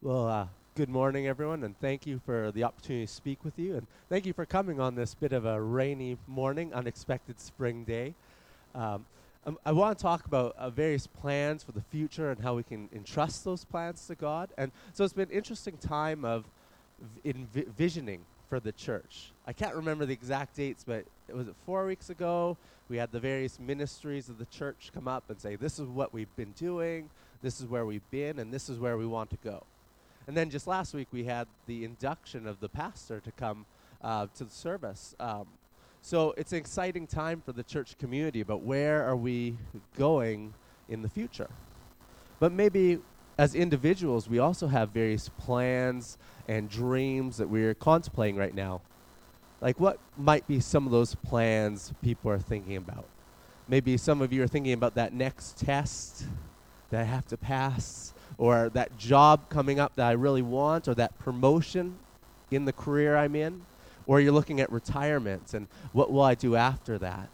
Well, uh, good morning, everyone, and thank you for the opportunity to speak with you. And thank you for coming on this bit of a rainy morning, unexpected spring day. Um, um, I want to talk about uh, various plans for the future and how we can entrust those plans to God. And so it's been an interesting time of envisioning for the church. I can't remember the exact dates, but it was it four weeks ago. We had the various ministries of the church come up and say, "This is what we've been doing. This is where we've been, and this is where we want to go." And then just last week we had the induction of the pastor to come uh, to the service. Um, so it's an exciting time for the church community, but where are we going in the future? But maybe as individuals, we also have various plans and dreams that we're contemplating right now. Like, what might be some of those plans people are thinking about? Maybe some of you are thinking about that next test that I have to pass or that job coming up that I really want, or that promotion in the career I'm in, or you're looking at retirement and what will I do after that?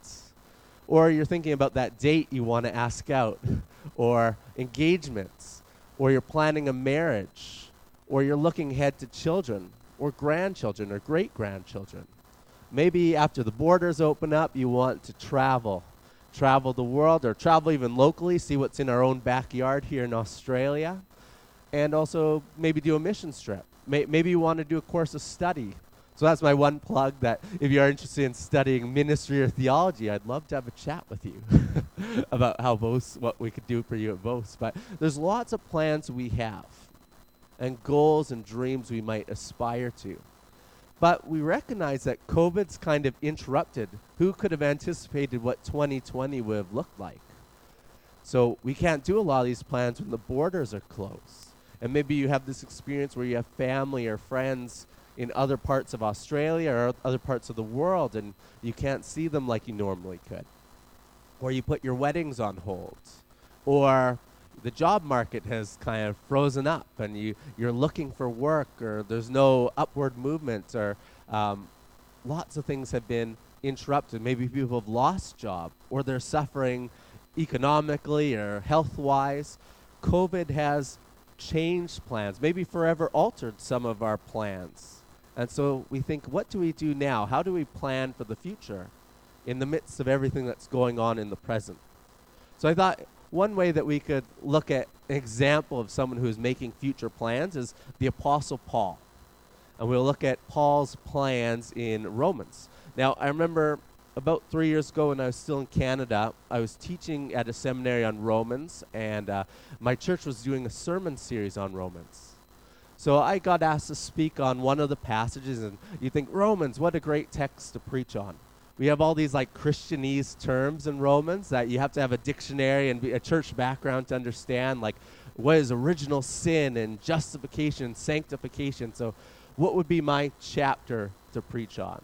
Or you're thinking about that date you want to ask out, or engagements, or you're planning a marriage, or you're looking ahead to children, or grandchildren, or great grandchildren. Maybe after the borders open up, you want to travel travel the world or travel even locally, see what's in our own backyard here in Australia, and also maybe do a mission trip. May- maybe you want to do a course of study. So that's my one plug that if you are interested in studying ministry or theology, I'd love to have a chat with you about how both what we could do for you at both. But there's lots of plans we have and goals and dreams we might aspire to. But we recognize that COVID's kind of interrupted. Who could have anticipated what 2020 would have looked like? So we can't do a lot of these plans when the borders are closed. And maybe you have this experience where you have family or friends in other parts of Australia or other parts of the world and you can't see them like you normally could. Or you put your weddings on hold. Or the job market has kind of frozen up and you, you're looking for work or there's no upward movement or um, lots of things have been interrupted. Maybe people have lost job or they're suffering economically or health-wise. COVID has changed plans, maybe forever altered some of our plans. And so we think, what do we do now? How do we plan for the future in the midst of everything that's going on in the present? So I thought one way that we could look at an example of someone who is making future plans is the Apostle Paul. And we'll look at Paul's plans in Romans. Now, I remember about three years ago when I was still in Canada, I was teaching at a seminary on Romans, and uh, my church was doing a sermon series on Romans. So I got asked to speak on one of the passages, and you think, Romans, what a great text to preach on we have all these like Christianese terms in Romans that you have to have a dictionary and a church background to understand, like what is original sin and justification and sanctification. So, what would be my chapter to preach on?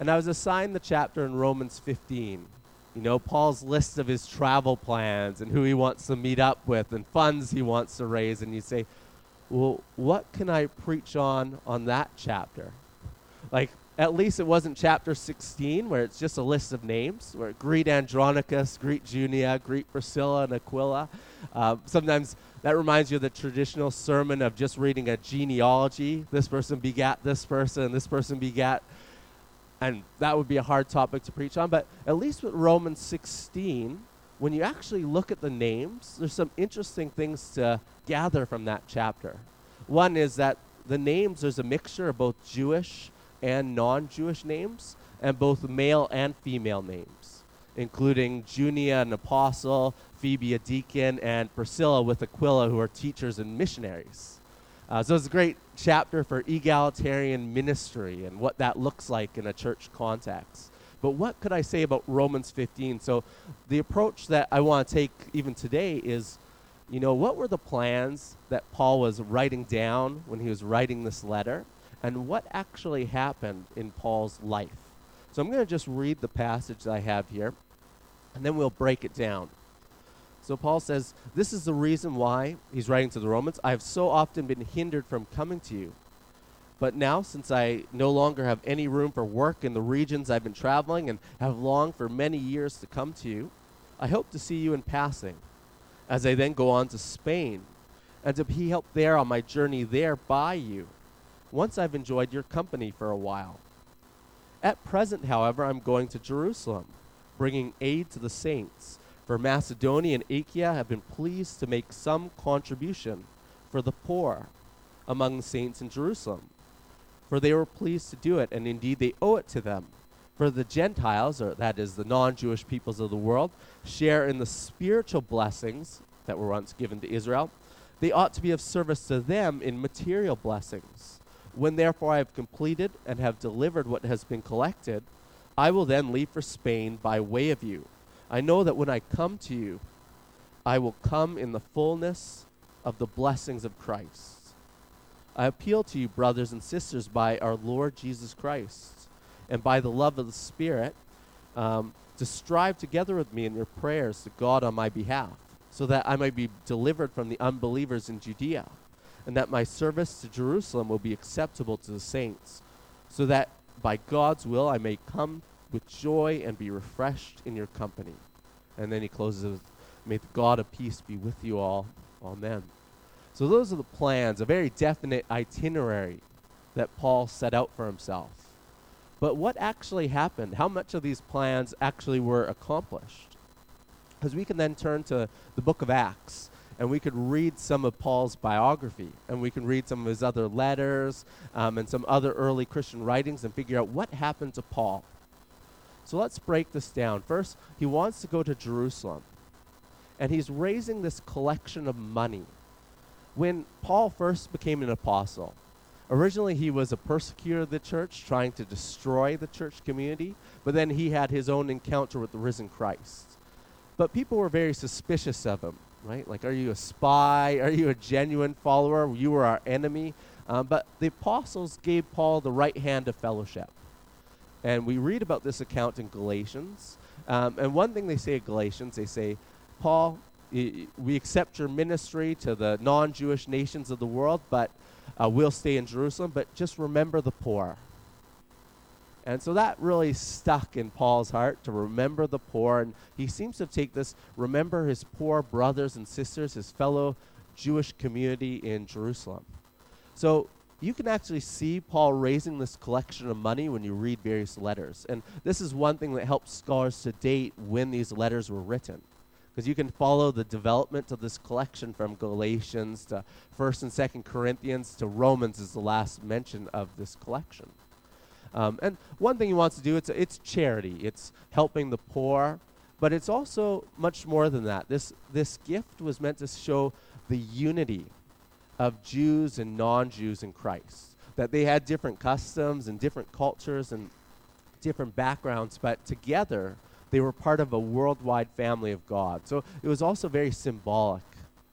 And I was assigned the chapter in Romans 15. You know, Paul's list of his travel plans and who he wants to meet up with and funds he wants to raise. And you say, well, what can I preach on on that chapter? Like, at least it wasn't chapter 16 where it's just a list of names where greet andronicus greet junia greet priscilla and aquila. Uh, sometimes that reminds you of the traditional sermon of just reading a genealogy. This person begat this person this person begat and that would be a hard topic to preach on. But at least with romans 16 when you actually look at the names there's some interesting things to gather from that chapter. One is that the names there's a mixture of both jewish and non Jewish names, and both male and female names, including Junia, an apostle, Phoebe, a deacon, and Priscilla with Aquila, who are teachers and missionaries. Uh, so it's a great chapter for egalitarian ministry and what that looks like in a church context. But what could I say about Romans 15? So the approach that I want to take even today is you know, what were the plans that Paul was writing down when he was writing this letter? And what actually happened in Paul's life. So I'm going to just read the passage that I have here, and then we'll break it down. So Paul says, This is the reason why, he's writing to the Romans, I have so often been hindered from coming to you. But now, since I no longer have any room for work in the regions I've been traveling and have longed for many years to come to you, I hope to see you in passing, as I then go on to Spain and to be helped there on my journey there by you, once I've enjoyed your company for a while. At present, however, I'm going to Jerusalem, bringing aid to the saints, for Macedonia and Achaia have been pleased to make some contribution for the poor among the saints in Jerusalem. For they were pleased to do it, and indeed they owe it to them. For the Gentiles, or that is the non Jewish peoples of the world, share in the spiritual blessings that were once given to Israel. They ought to be of service to them in material blessings. When therefore I have completed and have delivered what has been collected, I will then leave for Spain by way of you. I know that when I come to you, I will come in the fullness of the blessings of Christ. I appeal to you, brothers and sisters, by our Lord Jesus Christ and by the love of the Spirit, um, to strive together with me in your prayers to God on my behalf, so that I might be delivered from the unbelievers in Judea and that my service to Jerusalem will be acceptable to the saints, so that by God's will I may come with joy and be refreshed in your company. And then he closes with, May the God of peace be with you all. Amen. So those are the plans, a very definite itinerary that Paul set out for himself. But what actually happened? How much of these plans actually were accomplished? Because we can then turn to the book of Acts and we could read some of Paul's biography, and we can read some of his other letters um, and some other early Christian writings and figure out what happened to Paul. So let's break this down. First, he wants to go to Jerusalem, and he's raising this collection of money. When Paul first became an apostle, originally he was a persecutor of the church, trying to destroy the church community, but then he had his own encounter with the risen Christ. But people were very suspicious of him right? Like, are you a spy? Are you a genuine follower? You were our enemy. Um, but the apostles gave Paul the right hand of fellowship. And we read about this account in Galatians. Um, and one thing they say in Galatians, they say, Paul, we accept your ministry to the non Jewish nations of the world, but uh, we'll stay in Jerusalem. But just remember the poor. And so that really stuck in Paul's heart to remember the poor. And he seems to take this, remember his poor brothers and sisters, his fellow Jewish community in Jerusalem. So you can actually see Paul raising this collection of money when you read various letters. And this is one thing that helps scholars to date when these letters were written. Because you can follow the development of this collection from Galatians to 1st and 2nd Corinthians to Romans is the last mention of this collection. Um, and one thing he wants to do, it's, it's charity. It's helping the poor. But it's also much more than that. This, this gift was meant to show the unity of Jews and non-Jews in Christ. That they had different customs and different cultures and different backgrounds, but together they were part of a worldwide family of God. So it was also very symbolic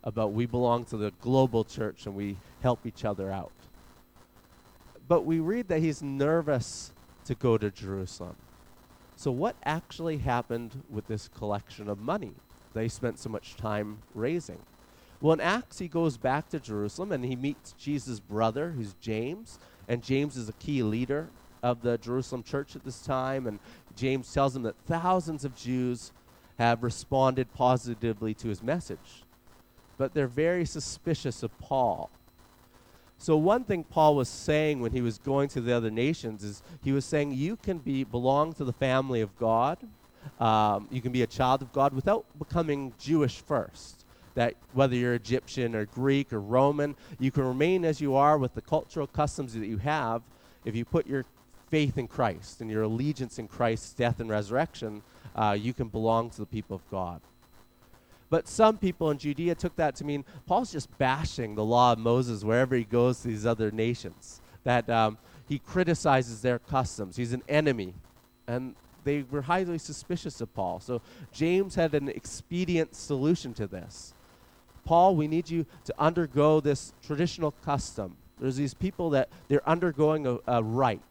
about we belong to the global church and we help each other out. But we read that he's nervous to go to Jerusalem. So, what actually happened with this collection of money they spent so much time raising? Well, in Acts, he goes back to Jerusalem and he meets Jesus' brother, who's James. And James is a key leader of the Jerusalem church at this time. And James tells him that thousands of Jews have responded positively to his message. But they're very suspicious of Paul so one thing Paul was saying when he was going to the other nations is he was saying you can be belong to the family of God, um, you can be a child of God without becoming Jewish first. That whether you're Egyptian or Greek or Roman, you can remain as you are with the cultural customs that you have if you put your faith in Christ and your allegiance in Christ's death and resurrection. Uh, you can belong to the people of God. But some people in Judea took that to mean Paul's just bashing the law of Moses wherever he goes to these other nations, that um, he criticizes their customs. He's an enemy. And they were highly suspicious of Paul. So James had an expedient solution to this. Paul, we need you to undergo this traditional custom. There's these people that they're undergoing a, a rite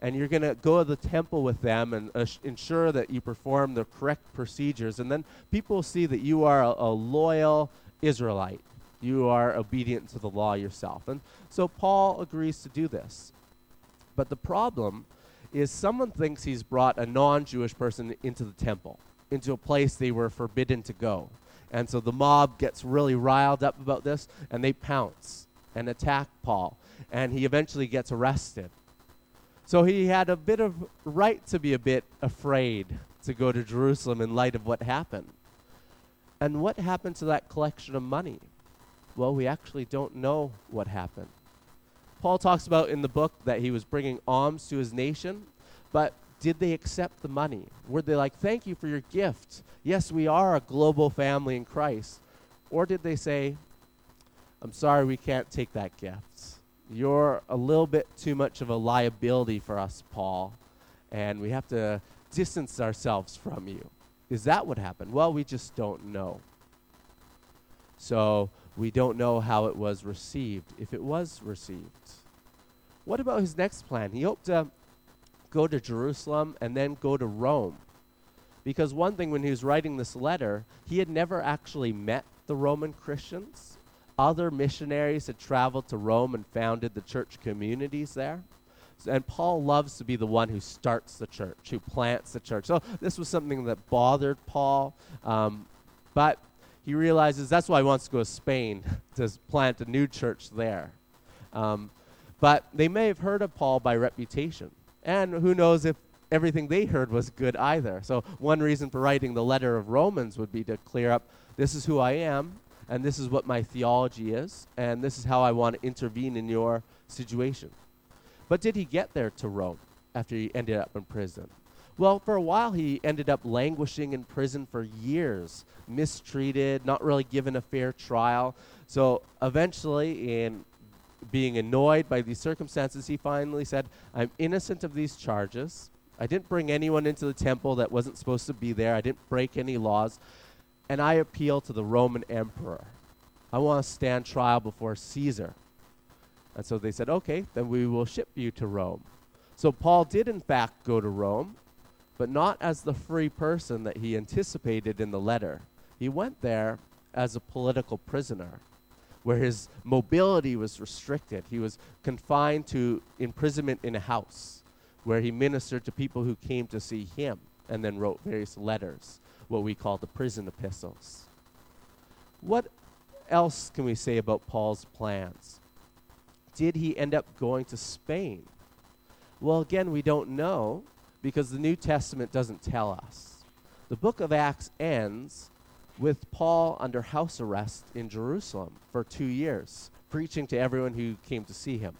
and you're going to go to the temple with them and uh, ensure that you perform the correct procedures. And then people will see that you are a, a, loyal Israelite. You are obedient to the law yourself. And so Paul agrees to do this. But the problem is someone thinks he's brought a non Jewish person into the temple, into a place they were forbidden to go. And so the mob gets really riled up about this, and they pounce and attack Paul. And he eventually gets arrested. So he had a bit of right to be a bit afraid to go to Jerusalem in light of what happened. And what happened to that collection of money? Well, we actually don't know what happened. Paul talks about in the book that he was bringing alms to his nation, but did they accept the money? Were they like, thank you for your gift? Yes, we are a global family in Christ. Or did they say, I'm sorry, we can't take that gift. You're a little bit too much of a liability for us, Paul, and we have to distance ourselves from you. Is that what happened? Well, we just don't know. So we don't know how it was received, if it was received. What about his next plan? He hoped to go to Jerusalem and then go to Rome. Because one thing, when he was writing this letter, he had never actually met the Roman Christians. Other missionaries had traveled to Rome and founded the church communities there. And Paul loves to be the one who starts the church, who plants the church. So this was something that bothered Paul. Um, but he realizes that's why he wants to go to Spain to plant a new church there. Um, but they may have heard of Paul by reputation. And who knows if everything they heard was good either. So, one reason for writing the letter of Romans would be to clear up this is who I am, and this is what my theology is, and this is how I want to intervene in your situation. But did he get there to Rome after he ended up in prison? Well, for a while, he ended up languishing in prison for years, mistreated, not really given a fair trial. So eventually, in being annoyed by these circumstances, he finally said, I'm innocent of these charges. I didn't bring anyone into the temple that wasn't supposed to be there. I didn't break any laws. And I appeal to the Roman emperor. I want to stand trial before Caesar. And so they said, okay, then we will ship you to Rome. So Paul did, in fact, go to Rome but not as the free person that he anticipated in the letter. He went there as a political prisoner, where his mobility was restricted. He was confined to imprisonment in a house, where he ministered to people who came to see him and then wrote various letters, what we call the prison epistles. What else can we say about Paul's plans? Did he end up going to Spain? Well, again, we don't know because the New Testament doesn't tell us. The book of Acts ends with Paul under house arrest in Jerusalem for two years, preaching to everyone who came to see him.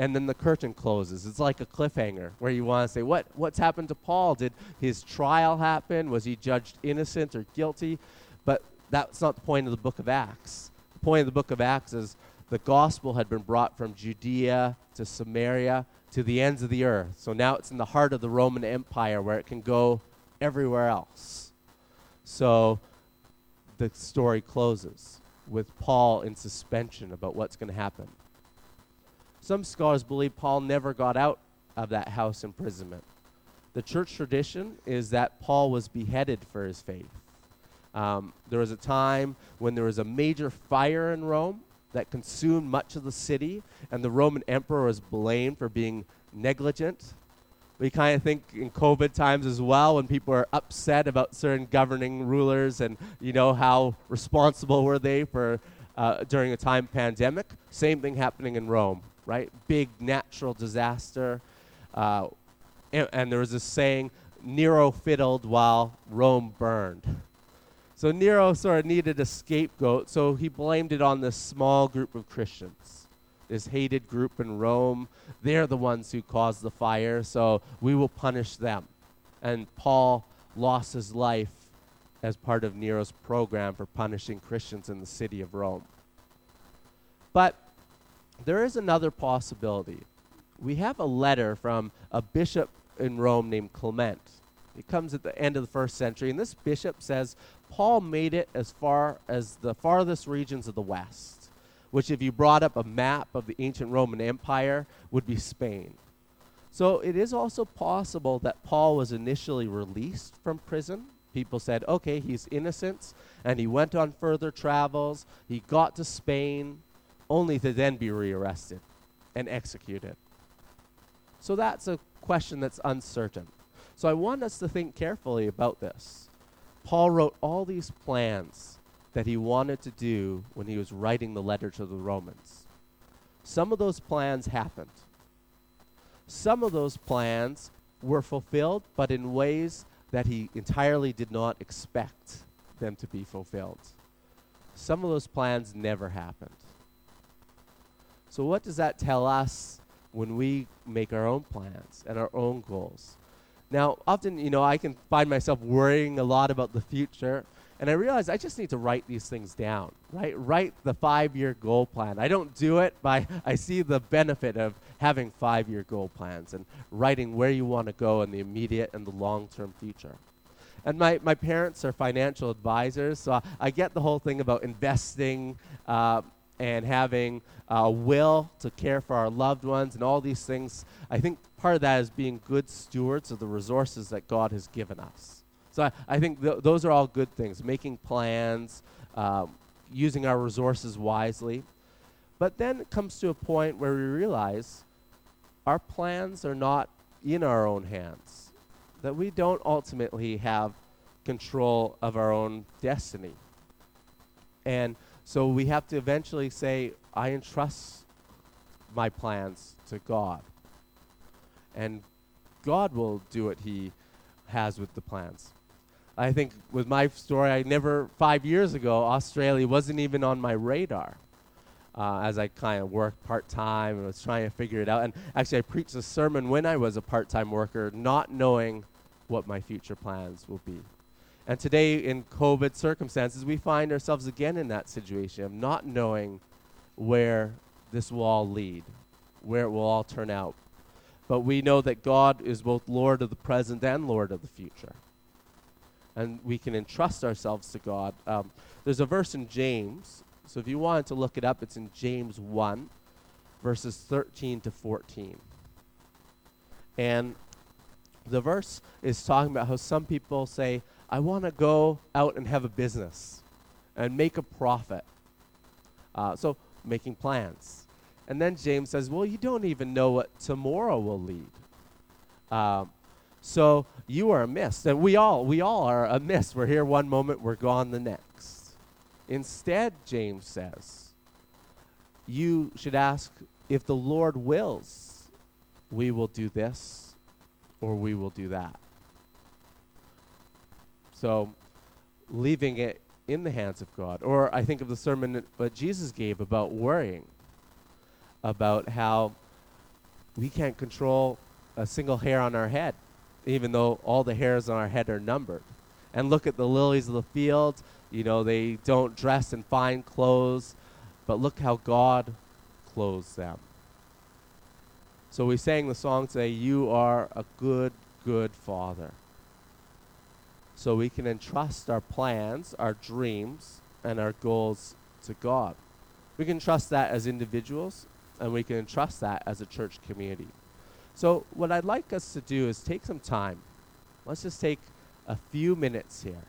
And then the curtain closes. It's like a cliffhanger where you want to say, what, What's happened to Paul? Did his trial happen? Was he judged innocent or guilty? But that's not the point of the book of Acts. The point of the book of Acts is the gospel had been brought from Judea to Samaria to the ends of the earth. So now it's in the heart of the Roman Empire where it can go everywhere else. So the story closes with Paul in suspension about what's going to happen. Some scholars believe Paul never got out of that house imprisonment. The church tradition is that Paul was beheaded for his faith. Um, there was a time when there was a major fire in Rome, that consumed much of the city, and the Roman emperor was blamed for being negligent. We kind of think in COVID times as well, when people are upset about certain governing rulers and you know how responsible were they for uh, during a time pandemic. Same thing happening in Rome, right? Big natural disaster, uh, and, and there was this saying: Nero fiddled while Rome burned. So Nero sort of needed a scapegoat, so he blamed it on this small group of Christians, this hated group in Rome. They're the ones who caused the fire, so we will punish them. And Paul lost his life as part of Nero's program for punishing Christians in the city of Rome. But there is another possibility. We have a letter from a bishop in Rome named Clement. It comes at the end of the first century, and this bishop says Paul made it as far as the farthest regions of the West, which, if you brought up a map of the ancient Roman Empire, would be Spain. So it is also possible that Paul was initially released from prison. People said, okay, he's innocent, and he went on further travels. He got to Spain, only to then be rearrested and executed. So that's a question that's uncertain. So I want us to think carefully about this. Paul wrote all these plans that he wanted to do when he was writing the letter to the Romans. Some of those plans happened. Some of those plans were fulfilled, but in ways that he entirely did not expect them to be fulfilled. Some of those plans never happened. So, what does that tell us when we make our own plans and our own goals? Now, often, you know, I can find myself worrying a lot about the future, and I realize I just need to write these things down, right? Write the five year goal plan. I don't do it, but I see the benefit of having five year goal plans and writing where you want to go in the immediate and the long term future. And my, my parents are financial advisors, so I, I get the whole thing about investing uh, and having a will to care for our loved ones and all these things. I think part of that is being good stewards of the resources that God has given us. So I, I think th- those are all good things, making plans, um, using our resources wisely. But then it comes to a point where we realize our plans are not in our own hands that we don't ultimately have control of our own destiny. And so we have to eventually say, I entrust my plans to God. And God will do what He has with the plans. I think with my story, I never, five years ago, Australia wasn't even on my radar uh, as I kind of worked part time and was trying to figure it out. And actually, I preached a sermon when I was a part time worker, not knowing what my future plans will be. And today, in COVID circumstances, we find ourselves again in that situation of not knowing where this will all lead, where it will all turn out. But we know that God is both Lord of the present and Lord of the future. And we can entrust ourselves to God. Um, there's a verse in James. So if you wanted to look it up, it's in James 1, verses 13 to 14. And the verse is talking about how some people say, I want to go out and have a business and make a profit. Uh, so, making plans. And then James says, Well, you don't even know what tomorrow will lead. Um, so you are a mist, and we all we all are a mist. We're here one moment, we're gone the next. Instead, James says, you should ask if the Lord wills, we will do this or we will do that. So, leaving it in the hands of God. Or I think of the sermon that Jesus gave about worrying, about how we can't control a single hair on our head, even though all the hairs on our head are numbered. And look at the lilies of the field. You know, they don't dress in fine clothes, but look how God clothes them. So we sang the song today, You Are a Good, Good Father. So we can entrust our plans, our dreams, and our goals to God. We can trust that as individuals, and we can entrust that as a church community. So, what I'd like us to do is take some time. Let's just take a few minutes here.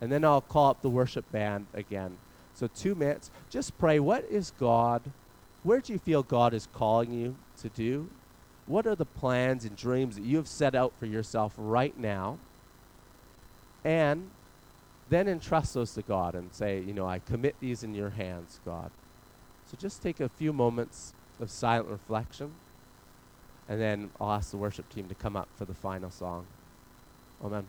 And then I'll call up the worship band again. So, two minutes. Just pray. What is God? Where do you feel God is calling you to do? What are the plans and dreams that you have set out for yourself right now? And then entrust those to God and say, you know, I commit these in your hands, God. So just take a few moments of silent reflection, and then I'll ask the worship team to come up for the final song. Amen.